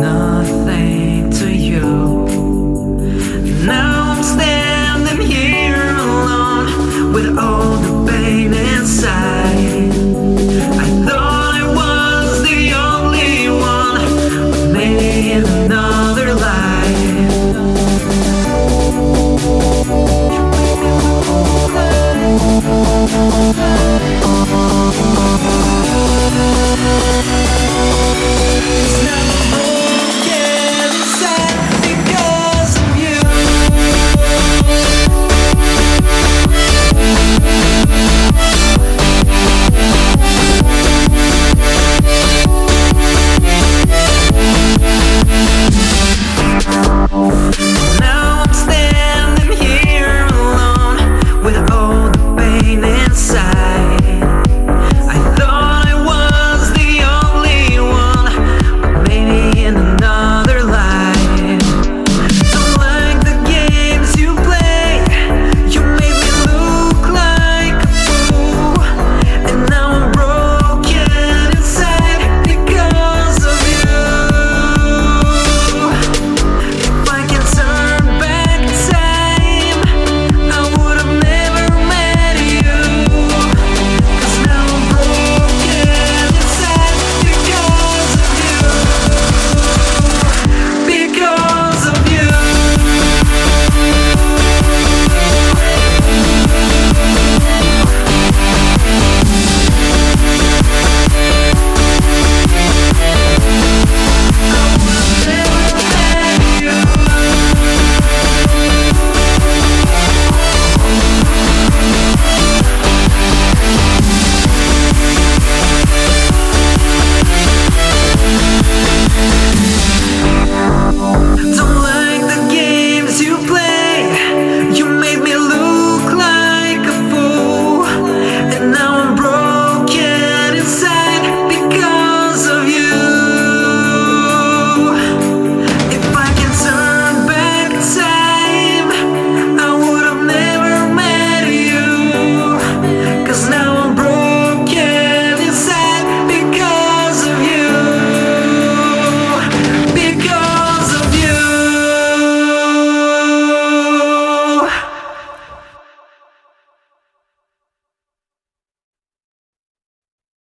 nothing to you. Now I'm standing here alone with all